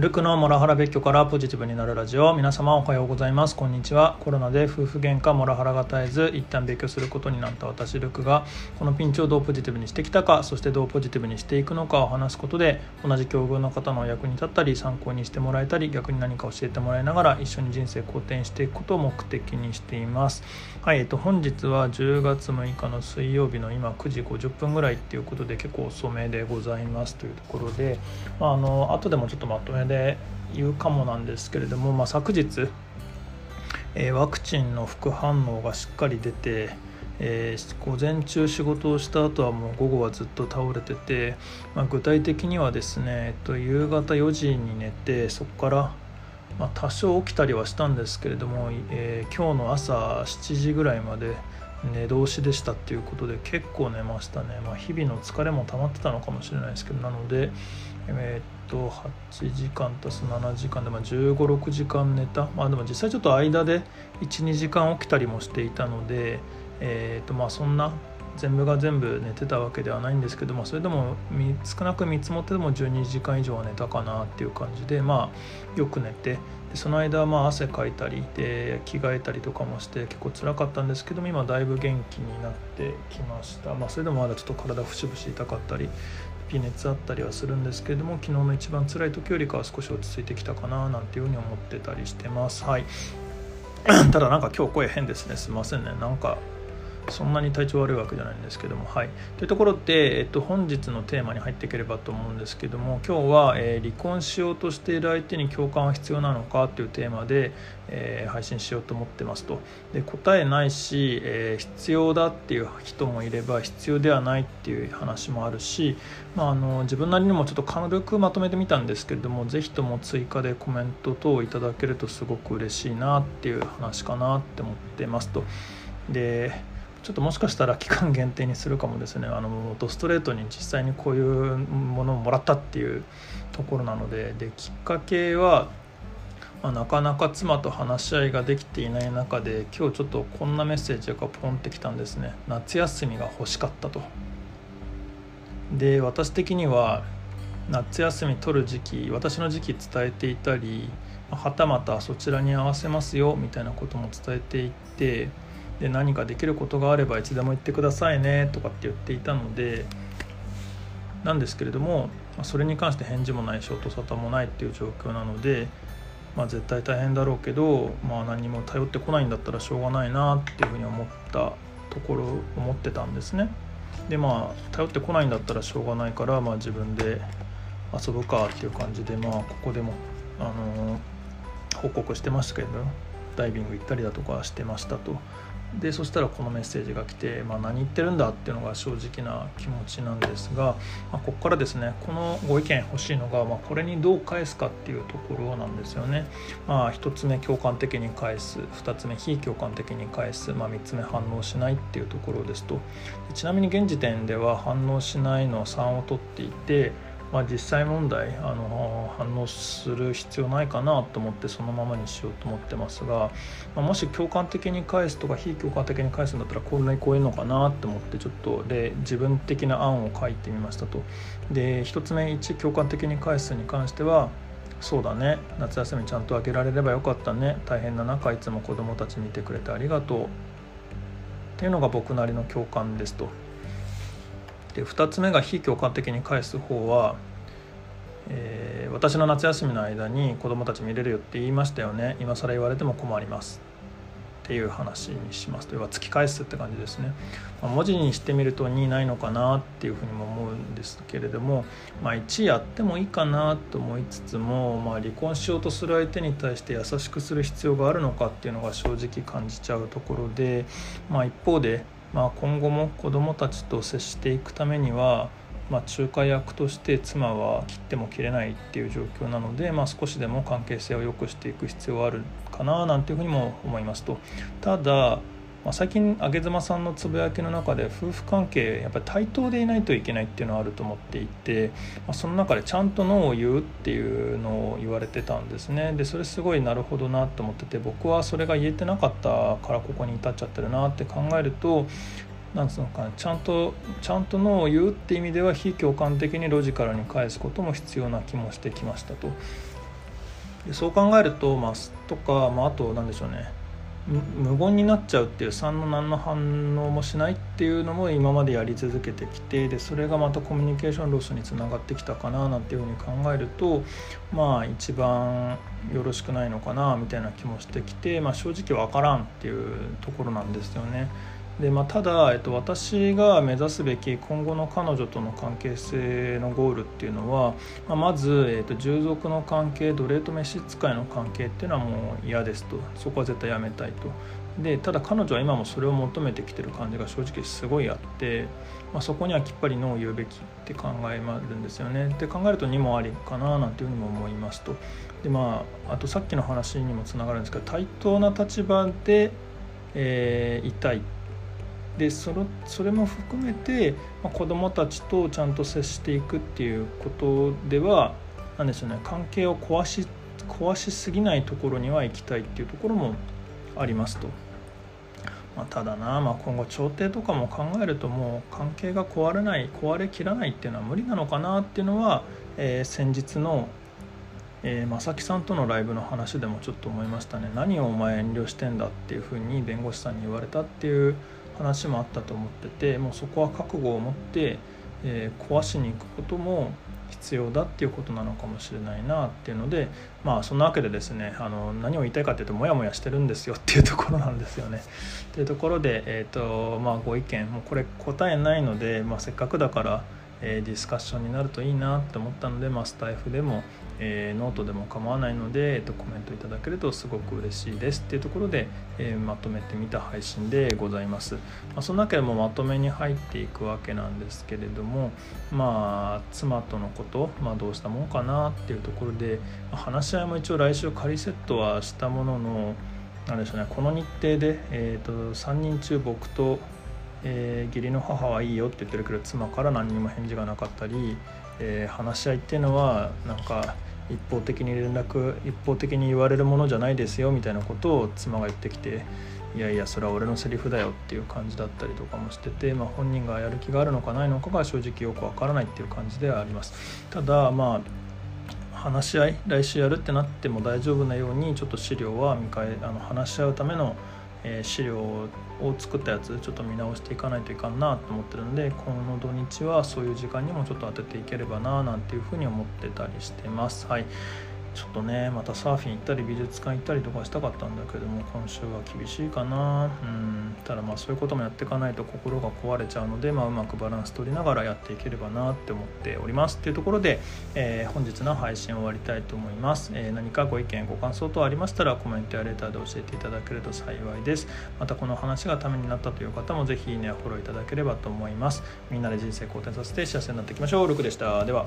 ルクのモラハラ別居からポジティブになるラジオ。皆様おはようございます。こんにちは。コロナで夫婦喧嘩モラハラが絶えず一旦別居することになった私ルクがこのピンチをどうポジティブにしてきたかそしてどうポジティブにしていくのかを話すことで同じ境遇の方の役に立ったり参考にしてもらえたり逆に何か教えてもらいながら一緒に人生好転していくことを目的にしています。はい、えっと、本日は10月6日の水曜日の今9時50分ぐらいっていうことで結構遅めでございますというところで、まあ、あの後でもちょっとまとめで言うかもなんですけれども、まあ、昨日、えー、ワクチンの副反応がしっかり出て、えー、午前中仕事をした後はもう午後はずっと倒れてて、まあ、具体的にはですね、えっと、夕方4時に寝てそこから、まあ、多少起きたりはしたんですけれども、えー、今日の朝7時ぐらいまで寝通しでしたっていうことで結構寝ましたね、まあ、日々の疲れも溜まってたのかもしれないですけどなので、えー、っと8時間足す7時間で、まあ、1 5 6時間寝た。まあでも実際ちょっと間で12時間起きたりもしていたので、えー、っとまあそんな全部が全部寝てたわけではないんですけどもそれでも少なく見積もってでも12時間以上は寝たかなっていう感じでまあよく寝てでその間まあ汗かいたりで着替えたりとかもして結構辛かったんですけども今だいぶ元気になってきました、まあ、それでもまだちょっと体節々痛かったり微熱あったりはするんですけれども昨日の一番辛い時よりかは少し落ち着いてきたかななんていうふうに思ってたりしてます。はい。ただなんか今日声変ですね。すいませんね。なんかそんなに体調悪いわけじゃないんですけどもはいというところで、えっと、本日のテーマに入っていければと思うんですけども今日は、えー、離婚しようとしている相手に共感は必要なのかというテーマで、えー、配信しようと思ってますとで答えないし、えー、必要だっていう人もいれば必要ではないっていう話もあるし、まあ、あの自分なりにもちょっと軽くまとめてみたんですけれども是非とも追加でコメント等をいただけるとすごく嬉しいなっていう話かなって思ってますと。でちょっともしかしたら期間限定にするかもですね。あのドストレートに実際にこういうものをもらったっていうところなので。できっかけは、まあ、なかなか妻と話し合いができていない中で今日ちょっとこんなメッセージがポンってきたんですね。夏休みが欲しかったと。で私的には夏休み取る時期私の時期伝えていたりはたまたそちらに合わせますよみたいなことも伝えていってで何かできることがあればいつでも言ってくださいねとかって言っていたのでなんですけれどもそれに関して返事もないし音沙汰もないっていう状況なので、まあ、絶対大変だろうけど、まあ、何も頼ってこないんだったらしょうがないなっていうふうに思ったところ思ってたんですね。でまあ頼ってこないんだったらしょうがないから、まあ、自分で遊ぶかっていう感じでまあここでも、あのー、報告してましたけどダイビング行ったりだとかしてましたと。でそしたらこのメッセージが来て、まあ、何言ってるんだっていうのが正直な気持ちなんですが、まあ、ここからですねこのご意見欲しいのが、まあ、これにどう返すかっていうところなんですよね。まあ、1つ目共感的に返す。2つ目非共感的に返す、まあ、3つ目反応しないっていうところですと。ちなみに現時点では反応しないの3を取っていてまあ、実際問題あの反応する必要ないかなと思ってそのままにしようと思ってますが、まあ、もし共感的に返すとか非共感的に返すんだったらこんなにこういうのかなと思ってちょっとで自分的な案を書いてみましたと。で1つ目1共感的に返すに関してはそうだね夏休みちゃんと開けられればよかったね大変な中いつも子どもたち見てくれてありがとうっていうのが僕なりの共感ですと。で2つ目が非共感的に返す方は、えー、私の夏休みの間に子どもたち見れるよって言いましたよね。今更言われても困ります。っていう話にします。というか突き返すって感じですね、まあ、文字にしてみると2ないのかなっていうふうにも思うんですけれども、まあ、1やってもいいかなと思いつつも、まあ、離婚しようとする相手に対して優しくする必要があるのかっていうのが正直感じちゃうところで、まあ、一方でまあ、今後も子どもたちと接していくためには、まあ、仲介役として妻は切っても切れないっていう状況なので、まあ、少しでも関係性を良くしていく必要はあるかななんていうふうにも思いますと。ただまあ、最近上妻さんのつぶやきの中で夫婦関係やっぱり対等でいないといけないっていうのはあると思っていて、まあ、その中でちゃんと「ノー」を言うっていうのを言われてたんですねでそれすごいなるほどなと思ってて僕はそれが言えてなかったからここに至っちゃってるなって考えるとなんつうのかなちゃんとちゃんと「ノー」を言うって意味では非共感的にロジカルに返すことも必要な気もしてきましたと。でそう考えると、まあ、とか、まあ、あと何でしょうね無言になっちゃうっていう3の何の反応もしないっていうのも今までやり続けてきてでそれがまたコミュニケーションロスにつながってきたかななんていうふうに考えるとまあ一番よろしくないのかなみたいな気もしてきて、まあ、正直分からんっていうところなんですよね。でまあ、ただ、えっと、私が目指すべき今後の彼女との関係性のゴールっていうのは、まあ、まず、えっと、従属の関係奴隷と召使いの関係っていうのはもう嫌ですと。そこは絶対やめたいと。でただ彼女は今もそれを求めてきてる感じが正直すごいあって、まあ、そこにはきっぱりノーを言うべきって考えるんですよね。で考えると2もありかななんていうふうにも思いますと。でまああとさっきの話にもつながるんですけど対等な立場で、えー、いたい。でそれそれも含めて、まあ、子どもたちとちゃんと接していくっていうことでは何でしょうね関係を壊し壊しすぎないところには行きたいっていうところもありますと。まあ、ただな、まあ、今後調停とかも考えるともう関係が壊れない壊れきらないっていうのは無理なのかなっていうのは、えー、先日のえー、正木さんとのライブの話でもちょっと思いましたね何をお前遠慮してんだっていうふうに弁護士さんに言われたっていう話もあったと思っててもうそこは覚悟を持って、えー、壊しに行くことも必要だっていうことなのかもしれないなっていうのでまあそんなわけでですねあの何を言いたいかっていうとモヤモヤしてるんですよっていう ところなんですよね。というところで、えーとまあ、ご意見もうこれ答えないので、まあ、せっかくだからえ、ディスカッションになるといいなって思ったので、まあ、スタイフでも、え、ノートでも構わないので、えーと、コメントいただけるとすごく嬉しいですっていうところで、え、まとめてみた配信でございます、まあ、その中でもまとめに入っていくわけなんですけれどもまあ妻とのこと、まあ、どうしたもんかなっていうところで、まあ、話し合いも一応来週仮セットはしたもののなんでしょうねこの日程で、えーと3人中僕とえー、義理の母はいいよって言ってるけど妻から何にも返事がなかったり、えー、話し合いっていうのはなんか一方的に連絡一方的に言われるものじゃないですよみたいなことを妻が言ってきていやいやそれは俺のセリフだよっていう感じだったりとかもしてて、まあ、本人がやる気があるのかないのかが正直よくわからないっていう感じではあります。ただまあ話し合い来週やるってなっても大丈夫なようにちょっと資料は見返あの話し合うためのえー、資料を作ったやつちょっと見直していかないといかんなと思ってるんでこの土日はそういう時間にもちょっと当てていければななんていうふうに思ってたりしてます。はいちょっとねまたサーフィン行ったり美術館行ったりとかしたかったんだけども今週は厳しいかな。うん。ただまあそういうこともやっていかないと心が壊れちゃうので、まあ、うまくバランス取りながらやっていければなって思っております。っていうところで、えー、本日の配信を終わりたいと思います、えー、何かご意見ご感想等ありましたらコメントやレターで教えていただけると幸いです。またこの話がためになったという方もぜひいいねやフォローいただければと思います。みんなで人生好転させて幸せになっていきましょう。ルクでした。では。